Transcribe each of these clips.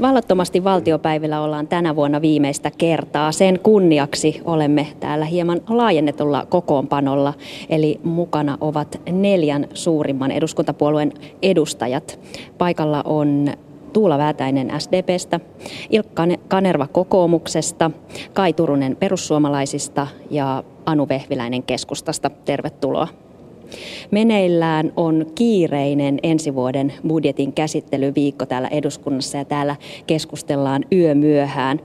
Vallattomasti valtiopäivillä ollaan tänä vuonna viimeistä kertaa. Sen kunniaksi olemme täällä hieman laajennetulla kokoonpanolla, eli mukana ovat neljän suurimman eduskuntapuolueen edustajat. Paikalla on Tuula Väätäinen SDPstä, Ilkka Kanerva kokoomuksesta, Kai Turunen perussuomalaisista ja Anu Vehviläinen keskustasta. Tervetuloa. Meneillään on kiireinen ensi vuoden budjetin käsittelyviikko täällä eduskunnassa ja täällä keskustellaan yömyöhään.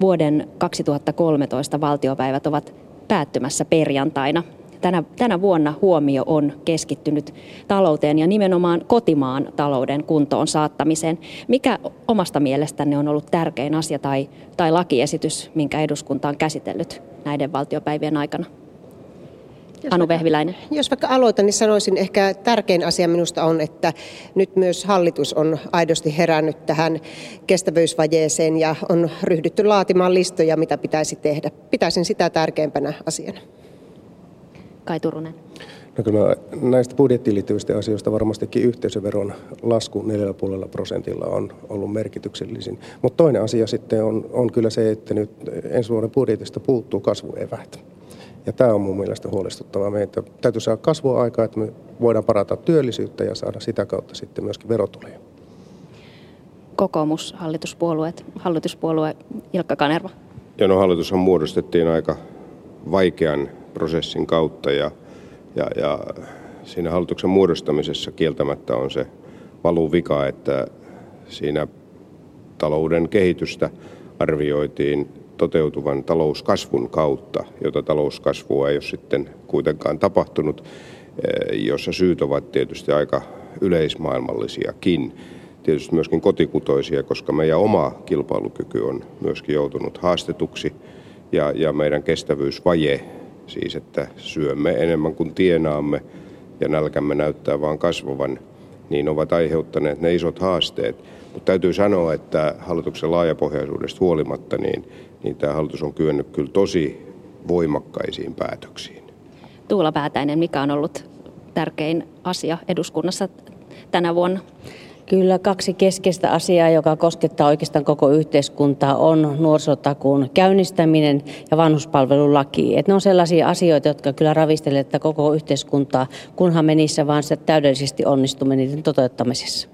Vuoden 2013 valtiopäivät ovat päättymässä perjantaina. Tänä, tänä vuonna huomio on keskittynyt talouteen ja nimenomaan kotimaan talouden kuntoon saattamiseen. Mikä omasta mielestänne on ollut tärkein asia tai, tai lakiesitys, minkä eduskunta on käsitellyt näiden valtiopäivien aikana? Jos Anu Vehviläinen. Jos vaikka aloitan, niin sanoisin ehkä tärkein asia minusta on, että nyt myös hallitus on aidosti herännyt tähän kestävyysvajeeseen ja on ryhdytty laatimaan listoja, mitä pitäisi tehdä. Pitäisin sitä tärkeimpänä asiana. Kai Turunen. No kyllä näistä budjettiin liittyvistä asioista varmastikin yhteisöveron lasku 4,5 prosentilla on ollut merkityksellisin. Mutta toinen asia sitten on, on kyllä se, että nyt ensi vuoden budjetista puuttuu kasvueväät. Ja tämä on mun mielestä huolestuttavaa. Meitä täytyy saada kasvua aikaa, että me voidaan parata työllisyyttä ja saada sitä kautta sitten myöskin verotuloja. Kokoomus, hallituspuolueet, hallituspuolue Ilkka Kanerva. Ja no hallitushan muodostettiin aika vaikean prosessin kautta ja, ja, ja siinä hallituksen muodostamisessa kieltämättä on se valuvika, että siinä talouden kehitystä arvioitiin toteutuvan talouskasvun kautta, jota talouskasvua ei ole sitten kuitenkaan tapahtunut, eh, jossa syyt ovat tietysti aika yleismaailmallisiakin, tietysti myöskin kotikutoisia, koska meidän oma kilpailukyky on myöskin joutunut haastetuksi. Ja, ja meidän kestävyysvaje, siis että syömme enemmän kuin tienaamme ja nälkämme näyttää vaan kasvavan, niin ovat aiheuttaneet ne isot haasteet. Mutta täytyy sanoa, että hallituksen laajapohjaisuudesta huolimatta, niin niin tämä hallitus on kyennyt kyllä tosi voimakkaisiin päätöksiin. Tuula Päätäinen, mikä on ollut tärkein asia eduskunnassa tänä vuonna? Kyllä kaksi keskeistä asiaa, joka koskettaa oikeastaan koko yhteiskuntaa, on nuorisotakuun käynnistäminen ja vanhuspalvelulaki. Et ne on sellaisia asioita, jotka kyllä ravistelevat koko yhteiskuntaa, kunhan me niissä vaan täydellisesti onnistumme niiden toteuttamisessa.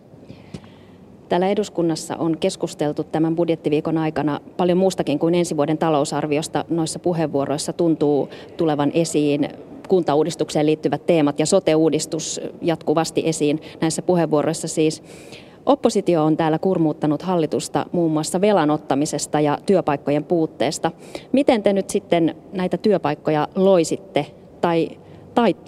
Täällä eduskunnassa on keskusteltu tämän budjettiviikon aikana paljon muustakin kuin ensi vuoden talousarviosta. Noissa puheenvuoroissa tuntuu tulevan esiin kuntauudistukseen liittyvät teemat ja sote-uudistus jatkuvasti esiin näissä puheenvuoroissa siis. Oppositio on täällä kurmuuttanut hallitusta muun muassa velan ottamisesta ja työpaikkojen puutteesta. Miten te nyt sitten näitä työpaikkoja loisitte tai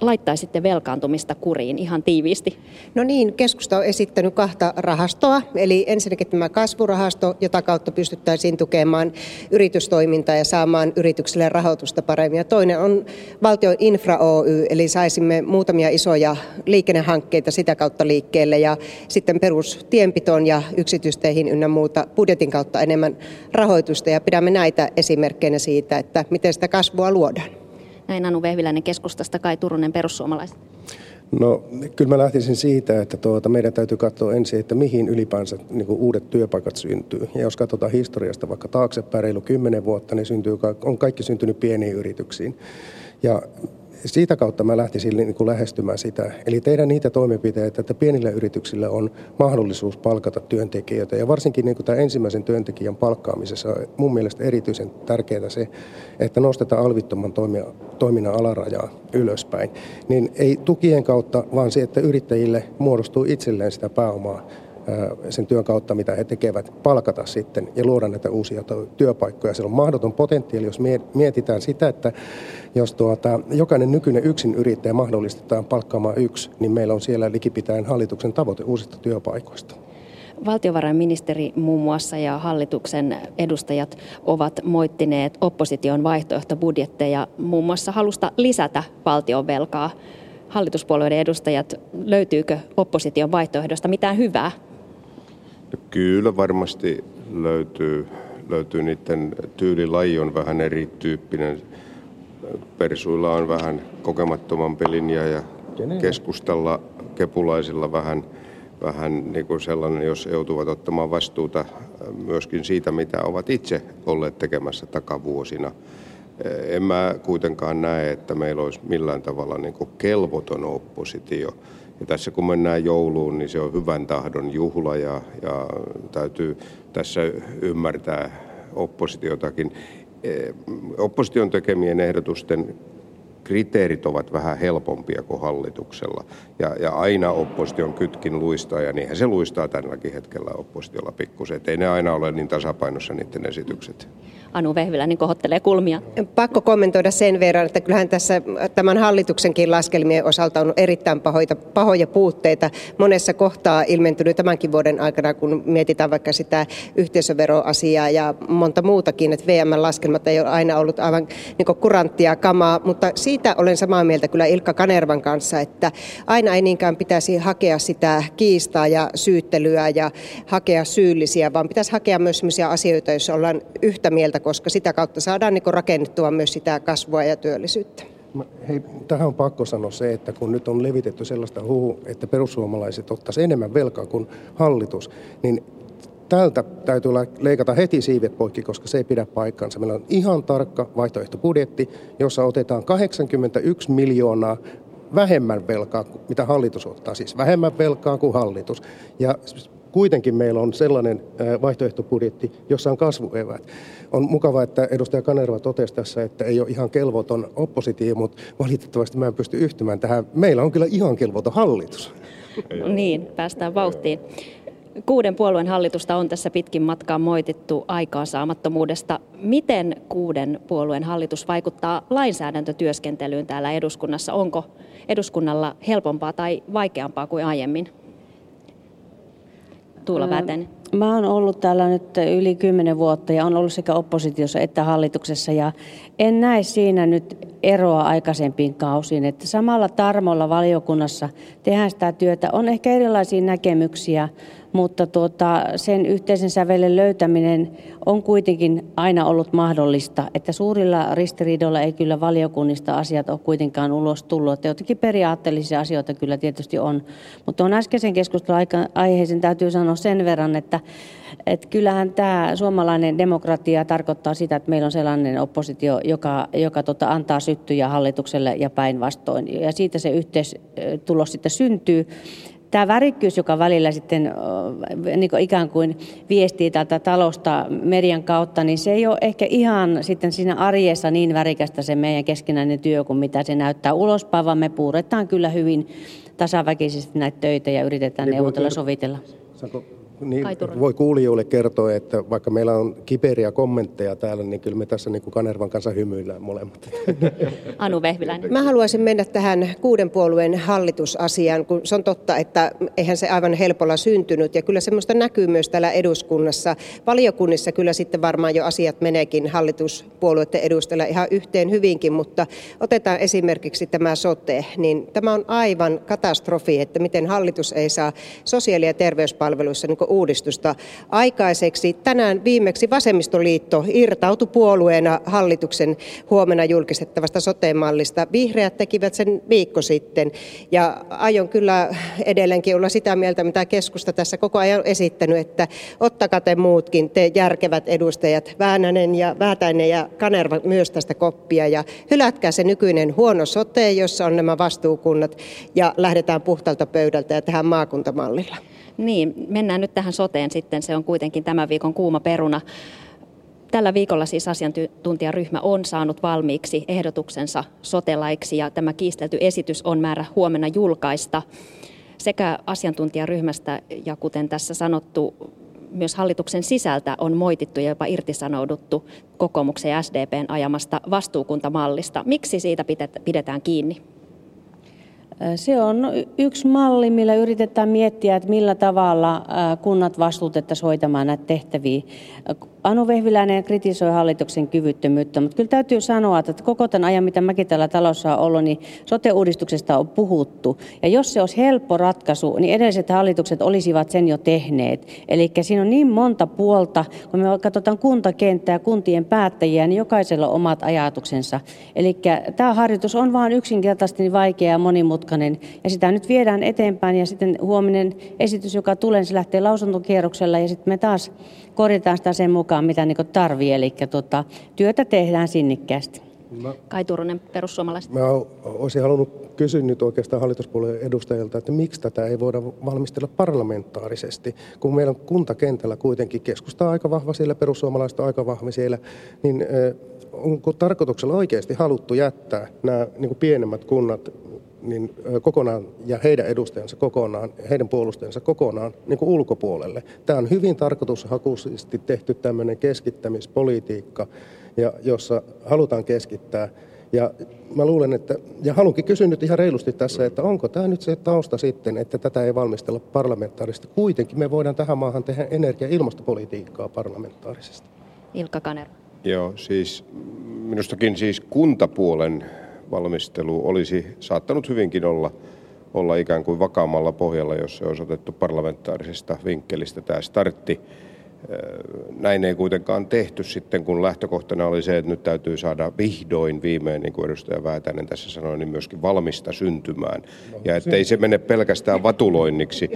laittaisitte velkaantumista kuriin ihan tiiviisti? No niin, keskusta on esittänyt kahta rahastoa, eli ensinnäkin tämä kasvurahasto, jota kautta pystyttäisiin tukemaan yritystoimintaa ja saamaan yrityksille rahoitusta paremmin. Ja toinen on valtion infra Oy, eli saisimme muutamia isoja liikennehankkeita sitä kautta liikkeelle ja sitten perustienpitoon ja yksityisteihin ynnä muuta budjetin kautta enemmän rahoitusta ja pidämme näitä esimerkkeinä siitä, että miten sitä kasvua luodaan. Näin Anu Vehviläinen keskustasta, Kai Turunen perussuomalaiset. No kyllä mä lähtisin siitä, että tuota, meidän täytyy katsoa ensin, että mihin ylipäänsä niin kuin uudet työpaikat syntyy. Ja jos katsotaan historiasta vaikka taaksepäin reilu kymmenen vuotta, niin syntyy, on kaikki syntynyt pieniin yrityksiin. Ja siitä kautta mä lähtisin niin kuin lähestymään sitä. Eli tehdä niitä toimenpiteitä, että pienillä yrityksillä on mahdollisuus palkata työntekijöitä. Ja varsinkin niin kuin tämän ensimmäisen työntekijän palkkaamisessa on mun mielestä erityisen tärkeää se, että nostetaan alvittoman toiminnan alarajaa ylöspäin. Niin ei tukien kautta, vaan se, että yrittäjille muodostuu itselleen sitä pääomaa sen työn kautta, mitä he tekevät, palkata sitten ja luoda näitä uusia työpaikkoja. Se on mahdoton potentiaali, jos mietitään sitä, että jos tuota, jokainen nykyinen yksin yrittäjä mahdollistetaan palkkaamaan yksi, niin meillä on siellä likipitäen hallituksen tavoite uusista työpaikoista. Valtiovarainministeri muun muassa ja hallituksen edustajat ovat moittineet opposition vaihtoehtobudjetteja muun muassa halusta lisätä valtion velkaa. Hallituspuolueiden edustajat, löytyykö opposition vaihtoehdosta mitään hyvää kyllä varmasti löytyy, löytyy niiden tyylilaji on vähän erityyppinen. Persuilla on vähän kokemattomampi linja ja keskustalla kepulaisilla vähän, vähän niin kuin sellainen, jos joutuvat ottamaan vastuuta myöskin siitä, mitä ovat itse olleet tekemässä takavuosina. En mä kuitenkaan näe, että meillä olisi millään tavalla niin kuin kelvoton oppositio. Ja tässä kun mennään jouluun, niin se on hyvän tahdon juhla ja, ja täytyy tässä ymmärtää oppositiotakin. Opposition tekemien ehdotusten kriteerit ovat vähän helpompia kuin hallituksella. Ja, ja aina opposition kytkin luistaa, ja niinhän se luistaa tälläkin hetkellä oppositiolla pikkusen. Ei ne aina ole niin tasapainossa niiden esitykset. Anu Vehviläinen kohottelee kulmia. Pakko kommentoida sen verran, että kyllähän tässä tämän hallituksenkin laskelmien osalta on erittäin pahoja, pahoja puutteita. Monessa kohtaa ilmentynyt tämänkin vuoden aikana, kun mietitään vaikka sitä yhteisöveroasiaa ja monta muutakin, että VM-laskelmat ei ole aina ollut aivan niin kuranttia kamaa, mutta siitä olen samaa mieltä kyllä Ilkka Kanervan kanssa, että aina ei niinkään pitäisi hakea sitä kiistaa ja syyttelyä ja hakea syyllisiä, vaan pitäisi hakea myös sellaisia asioita, joissa ollaan yhtä mieltä koska sitä kautta saadaan niin rakennettua myös sitä kasvua ja työllisyyttä. Hei, tähän on pakko sanoa se, että kun nyt on levitetty sellaista huhu, että perussuomalaiset ottaisivat enemmän velkaa kuin hallitus, niin tältä täytyy leikata heti siivet poikki, koska se ei pidä paikkansa. Meillä on ihan tarkka vaihtoehtobudjetti, jossa otetaan 81 miljoonaa vähemmän velkaa, mitä hallitus ottaa, siis vähemmän velkaa kuin hallitus. Ja kuitenkin meillä on sellainen vaihtoehtobudjetti, jossa on kasvuevät. On mukava, että edustaja Kanerva totesi tässä, että ei ole ihan kelvoton oppositio, mutta valitettavasti mä en pysty yhtymään tähän. Meillä on kyllä ihan kelvoton hallitus. Niin, päästään vauhtiin. Kuuden puolueen hallitusta on tässä pitkin matkaa moitittu aikaansaamattomuudesta. Miten kuuden puolueen hallitus vaikuttaa lainsäädäntötyöskentelyyn täällä eduskunnassa? Onko eduskunnalla helpompaa tai vaikeampaa kuin aiemmin? Tuula Vätänen? Mä oon ollut täällä nyt yli kymmenen vuotta ja on ollut sekä oppositiossa että hallituksessa ja en näe siinä nyt eroa aikaisempiin kausiin, että samalla tarmolla valiokunnassa tehdään sitä työtä. On ehkä erilaisia näkemyksiä, mutta tuota, sen yhteisen sävelen löytäminen on kuitenkin aina ollut mahdollista, että suurilla ristiriidoilla ei kyllä valiokunnista asiat ole kuitenkaan ulos tullut, että jotenkin periaatteellisia asioita kyllä tietysti on, mutta on äskeisen keskustelun aiheeseen täytyy sanoa sen verran, että, että kyllähän tämä suomalainen demokratia tarkoittaa sitä, että meillä on sellainen oppositio, joka, joka tota, antaa syttyjä hallitukselle ja päinvastoin, ja siitä se yhteistulos sitten syntyy tämä värikkyys, joka välillä sitten niin kuin ikään kuin viestii tätä talosta median kautta, niin se ei ole ehkä ihan sitten siinä arjessa niin värikästä se meidän keskinäinen työ kuin mitä se näyttää ulospäin, vaan me puuretaan kyllä hyvin tasaväkisesti näitä töitä ja yritetään niin neuvotella sovitella. Saanko niin, voi kuulijoille kertoa, että vaikka meillä on kiperiä kommentteja täällä, niin kyllä me tässä niin kuin Kanervan kanssa hymyillään molemmat. Anu Vehviläinen. Mä haluaisin mennä tähän kuuden puolueen hallitusasiaan, kun se on totta, että eihän se aivan helpolla syntynyt. Ja kyllä semmoista näkyy myös täällä eduskunnassa. Valiokunnissa kyllä sitten varmaan jo asiat meneekin hallituspuolueiden edustajilla ihan yhteen hyvinkin, mutta otetaan esimerkiksi tämä sote, niin tämä on aivan katastrofi, että miten hallitus ei saa sosiaali- ja terveyspalveluissa niin uudistusta aikaiseksi. Tänään viimeksi Vasemmistoliitto irtautui puolueena hallituksen huomenna julkistettavasta sote-mallista. Vihreät tekivät sen viikko sitten ja aion kyllä edelleenkin olla sitä mieltä, mitä keskusta tässä koko ajan on esittänyt, että ottakaa te muutkin, te järkevät edustajat, Väänänen ja Väätäinen ja Kanerva myös tästä koppia ja hylätkää se nykyinen huono sote, jossa on nämä vastuukunnat ja lähdetään puhtalta pöydältä ja tähän maakuntamallilla. Niin, mennään nyt tähän soteen sitten. Se on kuitenkin tämän viikon kuuma peruna. Tällä viikolla siis asiantuntijaryhmä on saanut valmiiksi ehdotuksensa sotelaiksi ja tämä kiistelty esitys on määrä huomenna julkaista. Sekä asiantuntijaryhmästä ja kuten tässä sanottu, myös hallituksen sisältä on moitittu ja jopa irtisanouduttu kokoomuksen ja SDPn ajamasta vastuukuntamallista. Miksi siitä pidetään kiinni? Se on yksi malli, millä yritetään miettiä, että millä tavalla kunnat vastuutettaisiin hoitamaan näitä tehtäviä Anu Vehviläinen kritisoi hallituksen kyvyttömyyttä, mutta kyllä täytyy sanoa, että koko tämän ajan, mitä mäkin täällä talossa on ollut, niin sote-uudistuksesta on puhuttu. Ja jos se olisi helppo ratkaisu, niin edelliset hallitukset olisivat sen jo tehneet. Eli siinä on niin monta puolta, kun me katsotaan kuntakenttää, kuntien päättäjiä, niin jokaisella on omat ajatuksensa. Eli tämä harjoitus on vain yksinkertaisesti niin vaikea ja monimutkainen, ja sitä nyt viedään eteenpäin, ja sitten huominen esitys, joka tulee, se lähtee lausuntokierroksella, ja sitten me taas korjataan sitä sen mukaan, mitä niin tarvii. Eli tota, työtä tehdään sinnikkäästi. Mä, Kai Turunen, perussuomalaiset. Mä olisin halunnut kysyä nyt oikeastaan hallituspuolueen edustajilta, että miksi tätä ei voida valmistella parlamentaarisesti, kun meillä on kuntakentällä kuitenkin keskusta aika vahva siellä, perussuomalaiset on aika vahva siellä, niin onko tarkoituksella oikeasti haluttu jättää nämä niin kuin pienemmät kunnat niin kokonaan ja heidän edustajansa kokonaan, heidän puolustajansa kokonaan niin kuin ulkopuolelle. Tämä on hyvin tarkoitushakuisesti tehty tämmöinen keskittämispolitiikka, ja jossa halutaan keskittää. Ja mä luulen, että, ja haluankin kysyä nyt ihan reilusti tässä, että onko tämä nyt se tausta sitten, että tätä ei valmistella parlamentaarisesti. Kuitenkin me voidaan tähän maahan tehdä energia- ja ilmastopolitiikkaa parlamentaarisesti. Ilkka Kaner. Joo, siis minustakin siis kuntapuolen valmistelu olisi saattanut hyvinkin olla, olla ikään kuin vakaammalla pohjalla, jos se olisi otettu parlamentaarisesta vinkkelistä tämä startti. Näin ei kuitenkaan tehty sitten, kun lähtökohtana oli se, että nyt täytyy saada vihdoin viimein, niin kuin edustaja Väätäinen tässä sanoi, niin myöskin valmista syntymään. Ja ettei se mene pelkästään vatuloinniksi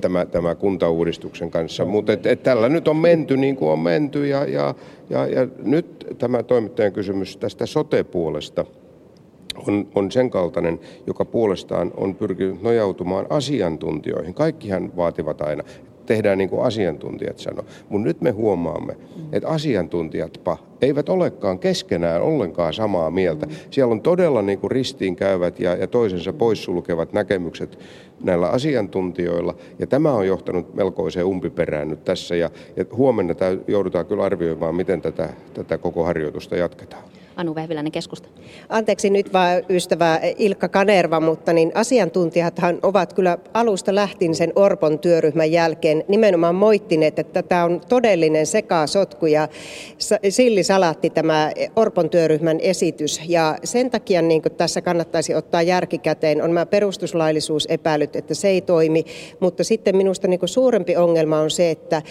tämä, tämä kuntauudistuksen kanssa. Mutta et, et tällä nyt on menty niin kuin on menty ja, ja, ja, ja nyt tämä toimittajan kysymys tästä sote-puolesta – on, on sen kaltainen, joka puolestaan on pyrkinyt nojautumaan asiantuntijoihin. Kaikkihan vaativat aina, tehdään niin kuin asiantuntijat sanoo. Mutta nyt me huomaamme, että asiantuntijatpa eivät olekaan keskenään ollenkaan samaa mieltä. Siellä on todella niin kuin ristiinkäyvät ja, ja toisensa poissulkevat näkemykset näillä asiantuntijoilla. Ja tämä on johtanut melkoiseen umpiperään nyt tässä. Ja, ja huomenna joudutaan kyllä arvioimaan, miten tätä, tätä koko harjoitusta jatketaan. Anu Vehviläinen keskusta. Anteeksi nyt vaan ystävä Ilkka Kanerva, mutta niin asiantuntijathan ovat kyllä alusta lähtien sen Orpon työryhmän jälkeen nimenomaan moittineet, että tämä on todellinen sekasotku ja sillisalaatti tämä Orpon työryhmän esitys. Ja sen takia niin tässä kannattaisi ottaa järkikäteen on nämä perustuslaillisuusepäilyt, että se ei toimi, mutta sitten minusta niin suurempi ongelma on se, että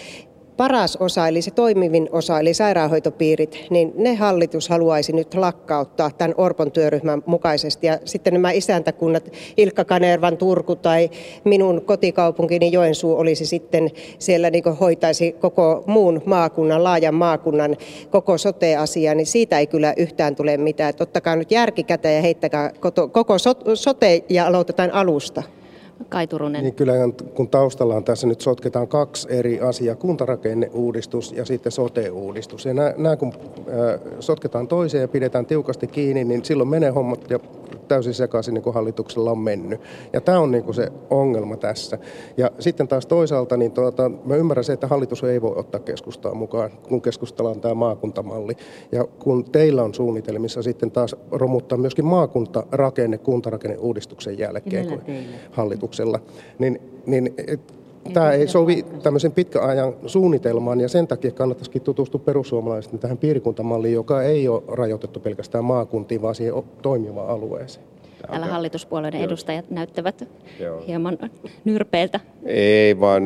paras osa, eli se toimivin osa, eli sairaanhoitopiirit, niin ne hallitus haluaisi nyt lakkauttaa tämän Orpon työryhmän mukaisesti. Ja sitten nämä isäntäkunnat, Ilkka Kanervan Turku tai minun kotikaupunkini Joensuu olisi sitten siellä niin hoitaisi koko muun maakunnan, laajan maakunnan koko sote-asia, niin siitä ei kyllä yhtään tule mitään. Että ottakaa nyt järkikätä ja heittäkää koko sote ja aloitetaan alusta. Kai Turunen. Niin kyllä kun taustallaan tässä nyt sotketaan kaksi eri asiaa, kuntarakenneuudistus ja sitten sote-uudistus. Ja nämä, nämä kun äh, sotketaan toiseen ja pidetään tiukasti kiinni, niin silloin menee hommat ja täysin sekaisin niin kuin hallituksella on mennyt. Ja tämä on niin kuin se ongelma tässä. Ja sitten taas toisaalta, niin tuota, mä ymmärrän se, että hallitus ei voi ottaa keskustaa mukaan, kun keskustellaan tämä maakuntamalli. Ja kun teillä on suunnitelmissa sitten taas romuttaa myöskin maakuntarakenne kuntarakenneuudistuksen jälkeen kuin hallituksella, niin, niin tämä ei sovi tämmöisen pitkän ajan suunnitelmaan ja sen takia kannattaisikin tutustua perussuomalaisten tähän piirikuntamalliin, joka ei ole rajoitettu pelkästään maakuntiin, vaan siihen toimivaan alueeseen. Täällä hallituspuolueiden Joo. edustajat näyttävät Joo. hieman nyrpeiltä. Ei, vaan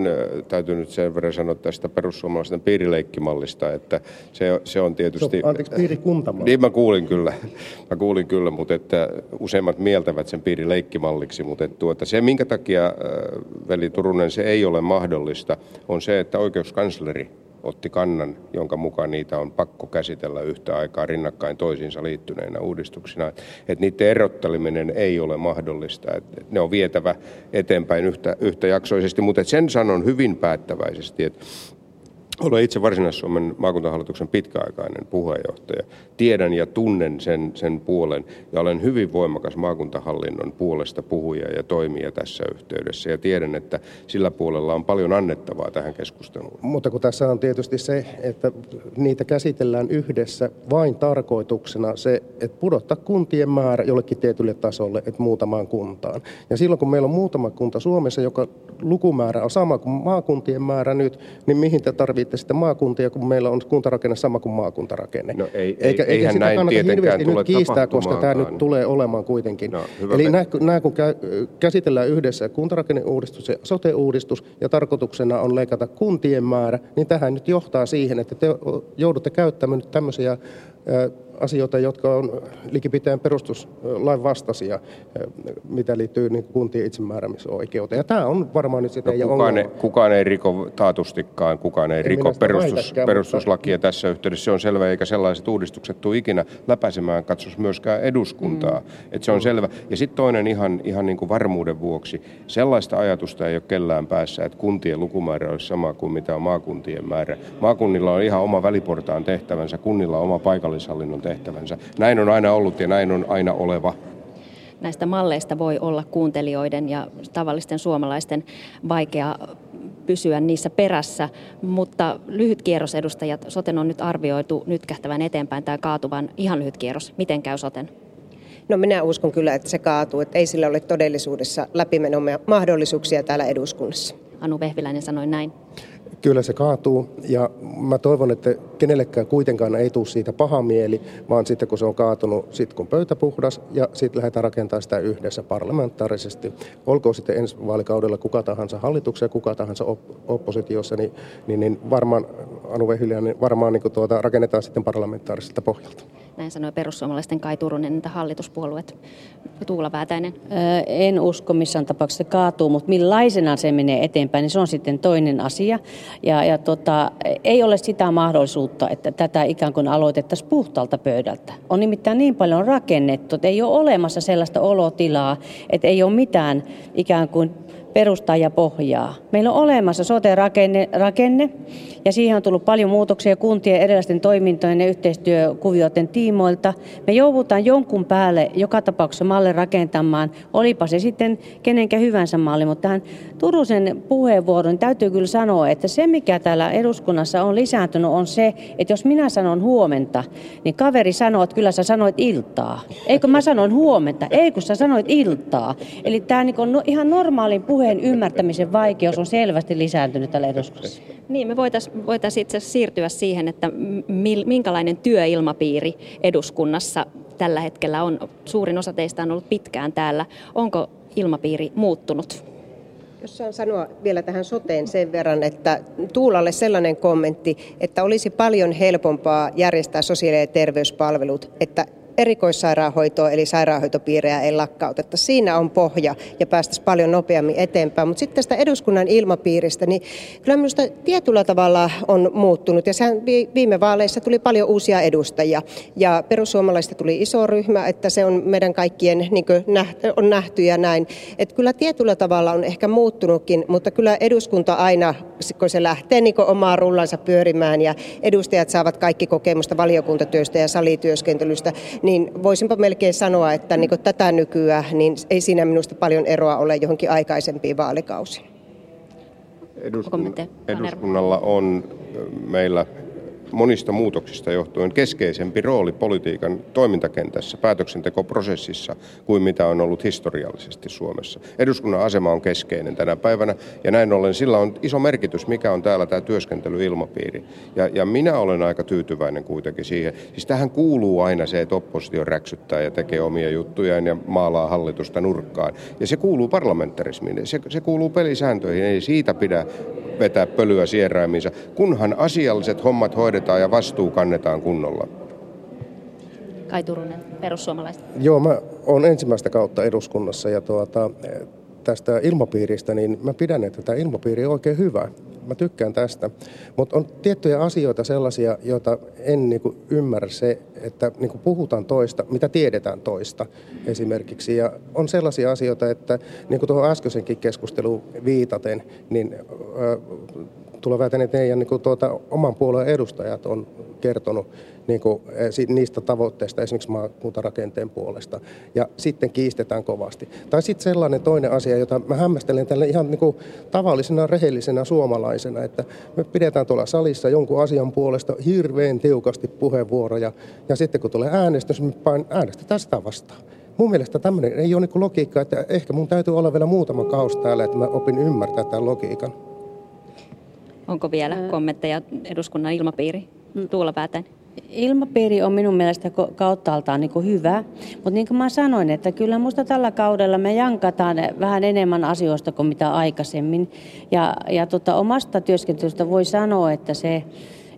täytyy nyt sen verran sanoa tästä perussuomalaisten piirileikkimallista, että se, se on tietysti... So, anteeksi, piirikuntamalli. Niin mä kuulin kyllä, mä kuulin kyllä, mutta että useimmat mieltävät sen piirileikkimalliksi, mutta että tuota, se minkä takia, veli Turunen, se ei ole mahdollista, on se, että oikeuskansleri otti kannan, jonka mukaan niitä on pakko käsitellä yhtä aikaa rinnakkain toisiinsa liittyneinä uudistuksina. Että niiden erotteleminen ei ole mahdollista. Että ne on vietävä eteenpäin yhtä, yhtäjaksoisesti, mutta sen sanon hyvin päättäväisesti, että olen itse Varsinais-Suomen maakuntahallituksen pitkäaikainen puheenjohtaja. Tiedän ja tunnen sen, sen puolen ja olen hyvin voimakas maakuntahallinnon puolesta puhuja ja toimija tässä yhteydessä. Ja tiedän, että sillä puolella on paljon annettavaa tähän keskusteluun. Mutta kun tässä on tietysti se, että niitä käsitellään yhdessä vain tarkoituksena se, että pudottaa kuntien määrä jollekin tietylle tasolle, että muutamaan kuntaan. Ja silloin kun meillä on muutama kunta Suomessa, joka lukumäärä on sama kuin maakuntien määrä nyt, niin mihin te tarvitsette sitten sitten maakuntia, kun meillä on kuntarakenne sama kuin maakuntarakenne. No ei, eikä, eikä eihän sitä näin kannata hirveästi nyt kiistää, koska tämä nyt tulee olemaan kuitenkin. No, Eli nämä, nämä kun käsitellään yhdessä kuntarakenneuudistus ja sote-uudistus ja tarkoituksena on leikata kuntien määrä, niin tähän nyt johtaa siihen, että te joudutte käyttämään nyt tämmöisiä asioita, jotka on likipitäen perustuslain vastaisia, mitä liittyy niin kuntien itsemääräämisoikeuteen. Ja tämä on varmaan nyt sitä no, kukaan, ei, kukaan ei riko taatustikaan, kukaan ei, ei riko perustus, perustuslakia mutta... tässä yhteydessä. Se on selvä, eikä sellaiset uudistukset tule ikinä läpäisemään katsos myöskään eduskuntaa. Mm. Että se on selvä. Ja sitten toinen ihan, ihan niin kuin varmuuden vuoksi. Sellaista ajatusta ei ole kellään päässä, että kuntien lukumäärä olisi sama kuin mitä on maakuntien määrä. Maakunnilla on ihan oma väliportaan tehtävänsä, kunnilla on oma paikallishallinnon tehtävänsä. Näin on aina ollut ja näin on aina oleva näistä malleista voi olla kuuntelijoiden ja tavallisten suomalaisten vaikea pysyä niissä perässä, mutta lyhyt kierros edustajat, Soten on nyt arvioitu nyt kähtävän eteenpäin tämä kaatuvan ihan lyhyt kierros. Miten käy Soten? No minä uskon kyllä, että se kaatuu, että ei sillä ole todellisuudessa läpimenon mahdollisuuksia täällä eduskunnassa. Anu Vehviläinen sanoi näin. Kyllä se kaatuu ja mä toivon, että kenellekään kuitenkaan ei tule siitä paha mieli, vaan sitten kun se on kaatunut, sitten kun pöytä puhdas ja sitten lähdetään rakentamaan sitä yhdessä parlamentaarisesti. Olkoon sitten ensi vaalikaudella kuka tahansa hallituksessa ja kuka tahansa op- oppositiossa, niin, niin, niin varmaan, Anu Vehviläinen, varmaan niin tuota, rakennetaan sitten parlamentaariselta pohjalta. Näin sanoi perussuomalaisten Kai Turunen, että hallituspuolueet. Tuula Väätäinen. En usko missään tapauksessa se kaatuu, mutta millaisena se menee eteenpäin, niin se on sitten toinen asia. Ja, ja tota, ei ole sitä mahdollisuutta, että tätä ikään kuin aloitettaisiin puhtaalta pöydältä. On nimittäin niin paljon rakennettu, että ei ole olemassa sellaista olotilaa, että ei ole mitään ikään kuin perustaa ja pohjaa. Meillä on olemassa sote-rakenne, rakenne, ja siihen on tullut paljon muutoksia kuntien erilaisten toimintojen ja yhteistyökuvioiden tiimoilta. Me joudutaan jonkun päälle joka tapauksessa malli rakentamaan, olipa se sitten kenenkä hyvänsä malli, mutta tähän Turusen puheenvuoron täytyy kyllä sanoa, että se mikä täällä eduskunnassa on lisääntynyt on se, että jos minä sanon huomenta, niin kaveri sanoo, että kyllä sä sanoit iltaa. Eikö mä sanon huomenta? Ei kun sä sanoit iltaa. Eli tämä niin on ihan normaalin puheen ymmärtämisen vaikeus on selvästi lisääntynyt täällä eduskunnassa. Niin, me voitaisiin voitais itse siirtyä siihen, että minkälainen työilmapiiri eduskunnassa tällä hetkellä on. Suurin osa teistä on ollut pitkään täällä. Onko ilmapiiri muuttunut? Jos saan sanoa vielä tähän soteen sen verran, että Tuulalle sellainen kommentti, että olisi paljon helpompaa järjestää sosiaali- ja terveyspalvelut, että erikoissairaanhoitoa eli sairaanhoitopiirejä ei lakkauteta. Siinä on pohja ja päästäisiin paljon nopeammin eteenpäin. Mutta sitten tästä eduskunnan ilmapiiristä, niin kyllä minusta tietyllä tavalla on muuttunut. Ja sehän viime vaaleissa tuli paljon uusia edustajia. Ja perussuomalaisista tuli iso ryhmä, että se on meidän kaikkien niin nähty, on nähty ja näin. Että kyllä tietyllä tavalla on ehkä muuttunutkin, mutta kyllä eduskunta aina, kun se lähtee niin omaa rullansa pyörimään ja edustajat saavat kaikki kokemusta valiokuntatyöstä ja salityöskentelystä, niin voisinpa melkein sanoa, että niin tätä nykyään niin ei siinä minusta paljon eroa ole johonkin aikaisempiin vaalikausiin. Eduskunn- eduskunnalla on meillä monista muutoksista johtuen keskeisempi rooli politiikan toimintakentässä, päätöksentekoprosessissa kuin mitä on ollut historiallisesti Suomessa. Eduskunnan asema on keskeinen tänä päivänä ja näin ollen sillä on iso merkitys, mikä on täällä tämä työskentelyilmapiiri. Ja, ja minä olen aika tyytyväinen kuitenkin siihen. Siis tähän kuuluu aina se, että oppositio räksyttää ja tekee omia juttujaan ja maalaa hallitusta nurkkaan. Ja se kuuluu parlamentarismiin, se, se kuuluu pelisääntöihin, ei siitä pidä vetää pölyä sieraimiinsa, kunhan asialliset hommat hoidetaan ja vastuu kannetaan kunnolla. Kai Turunen, perussuomalaiset. Joo, mä olen ensimmäistä kautta eduskunnassa ja tuota, tästä ilmapiiristä, niin mä pidän, että tämä ilmapiiri on oikein hyvä. Mä tykkään tästä. Mutta on tiettyjä asioita sellaisia, joita en niinku ymmärrä se, että niinku puhutaan toista, mitä tiedetään toista esimerkiksi. Ja on sellaisia asioita, että niin kuin tuohon äskeisenkin keskusteluun viitaten, niin tulee väitän, että teidän niin tuota, oman puolueen edustajat on kertonut niin kuin, eh, niistä tavoitteista esimerkiksi maakuntarakenteen puolesta. Ja sitten kiistetään kovasti. Tai sitten sellainen toinen asia, jota mä hämmästelen tälle ihan niin kuin, tavallisena, rehellisenä suomalaisena, että me pidetään tuolla salissa jonkun asian puolesta hirveän tiukasti puheenvuoroja, ja sitten kun tulee äänestys, me pain, äänestetään sitä vastaan. Mun mielestä tämmöinen ei ole niin logiikka, että ehkä mun täytyy olla vielä muutama kaus täällä, että mä opin ymmärtää tämän logiikan. Onko vielä kommentteja eduskunnan ilmapiiri? Tuula Päätäinen. Ilmapiiri on minun mielestä kauttaaltaan niin hyvä, mutta niin kuin mä sanoin, että kyllä minusta tällä kaudella me jankataan vähän enemmän asioista kuin mitä aikaisemmin. Ja, ja tota, omasta työskentelystä voi sanoa, että se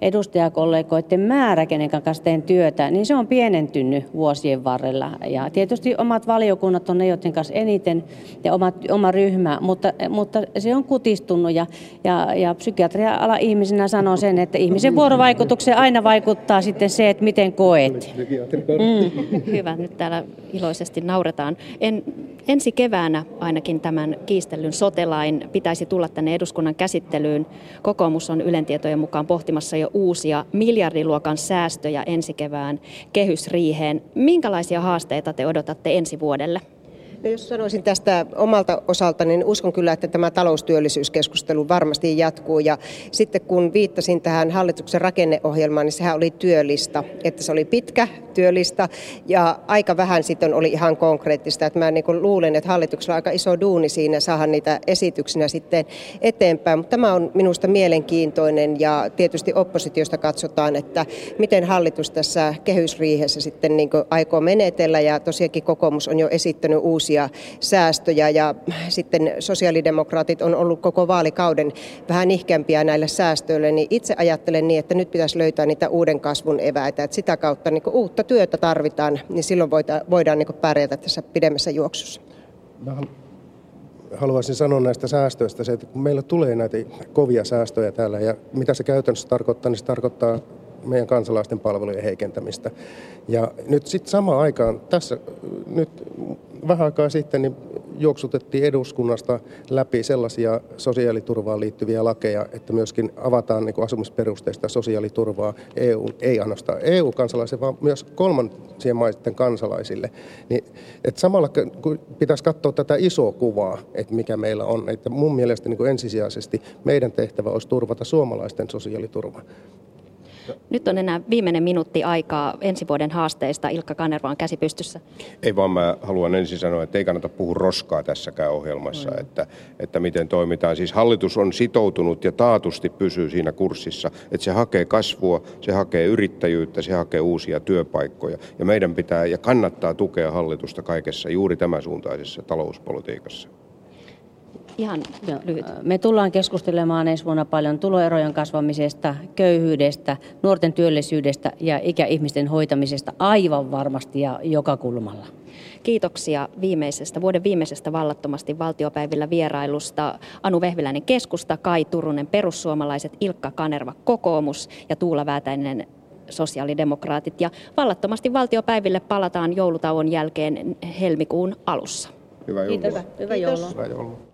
edustajakollegoiden määrä, kenen kanssa teen työtä, niin se on pienentynyt vuosien varrella. Ja tietysti omat valiokunnat on ne, joiden kanssa eniten ja omat, oma ryhmä, mutta, mutta se on kutistunut ja, ja, ja psykiatria-ala ihmisenä sanoo sen, että ihmisen vuorovaikutukseen aina vaikuttaa sitten se, että miten koet. Mm. Hyvä, nyt täällä iloisesti nauretaan. En, ensi keväänä ainakin tämän kiistellyn sotelain pitäisi tulla tänne eduskunnan käsittelyyn. Kokoomus on ylentietojen mukaan pohtimassa jo uusia miljardiluokan säästöjä ensi kevään kehysriiheen. Minkälaisia haasteita te odotatte ensi vuodelle? No jos sanoisin tästä omalta osalta, niin uskon kyllä, että tämä taloustyöllisyyskeskustelu varmasti jatkuu. Ja sitten kun viittasin tähän hallituksen rakenneohjelmaan, niin sehän oli työlista. Että se oli pitkä työlista ja aika vähän sitten oli ihan konkreettista. Että mä niin luulen, että hallituksella on aika iso duuni siinä saada niitä esityksinä sitten eteenpäin. Mutta tämä on minusta mielenkiintoinen ja tietysti oppositiosta katsotaan, että miten hallitus tässä kehysriihessä sitten niin aikoo menetellä. Ja tosiaankin kokoomus on jo esittänyt uusia uusia säästöjä ja sitten sosiaalidemokraatit on ollut koko vaalikauden vähän nihkeämpiä näille säästöille, niin itse ajattelen niin, että nyt pitäisi löytää niitä uuden kasvun eväitä, että sitä kautta niin uutta työtä tarvitaan, niin silloin voidaan, voidaan niin pärjätä tässä pidemmässä juoksussa. Mä haluaisin sanoa näistä säästöistä se, että kun meillä tulee näitä kovia säästöjä täällä ja mitä se käytännössä tarkoittaa, niin se tarkoittaa meidän kansalaisten palvelujen heikentämistä. Ja nyt sitten samaan aikaan tässä nyt vähän aikaa sitten niin juoksutettiin eduskunnasta läpi sellaisia sosiaaliturvaan liittyviä lakeja, että myöskin avataan niin asumisperusteista sosiaaliturvaa EU, ei ainoastaan EU-kansalaisille, vaan myös kolmansien maiden kansalaisille. Niin, että samalla kun pitäisi katsoa tätä isoa kuvaa, että mikä meillä on, että mun mielestä niin ensisijaisesti meidän tehtävä olisi turvata suomalaisten sosiaaliturva. Nyt on enää viimeinen minuutti aikaa ensi vuoden haasteista. Ilkka Kanerva on käsi pystyssä. Ei vaan mä haluan ensin sanoa, että ei kannata puhua roskaa tässäkään ohjelmassa, mm. että, että miten toimitaan. Siis hallitus on sitoutunut ja taatusti pysyy siinä kurssissa, että se hakee kasvua, se hakee yrittäjyyttä, se hakee uusia työpaikkoja. Ja meidän pitää ja kannattaa tukea hallitusta kaikessa juuri tämän suuntaisessa talouspolitiikassa. Ihan lyhyt. Me tullaan keskustelemaan ensi vuonna paljon tuloerojen kasvamisesta, köyhyydestä, nuorten työllisyydestä ja ikäihmisten hoitamisesta aivan varmasti ja joka kulmalla. Kiitoksia viimeisestä, vuoden viimeisestä vallattomasti valtiopäivillä vierailusta Anu Vehviläinen keskusta, Kai Turunen perussuomalaiset, Ilkka Kanerva kokoomus ja Tuula Väätäinen sosiaalidemokraatit. Ja vallattomasti valtiopäiville palataan joulutauon jälkeen helmikuun alussa. Hyvää joulua. Kiitos. Hyvää joulua. Hyvää joulua.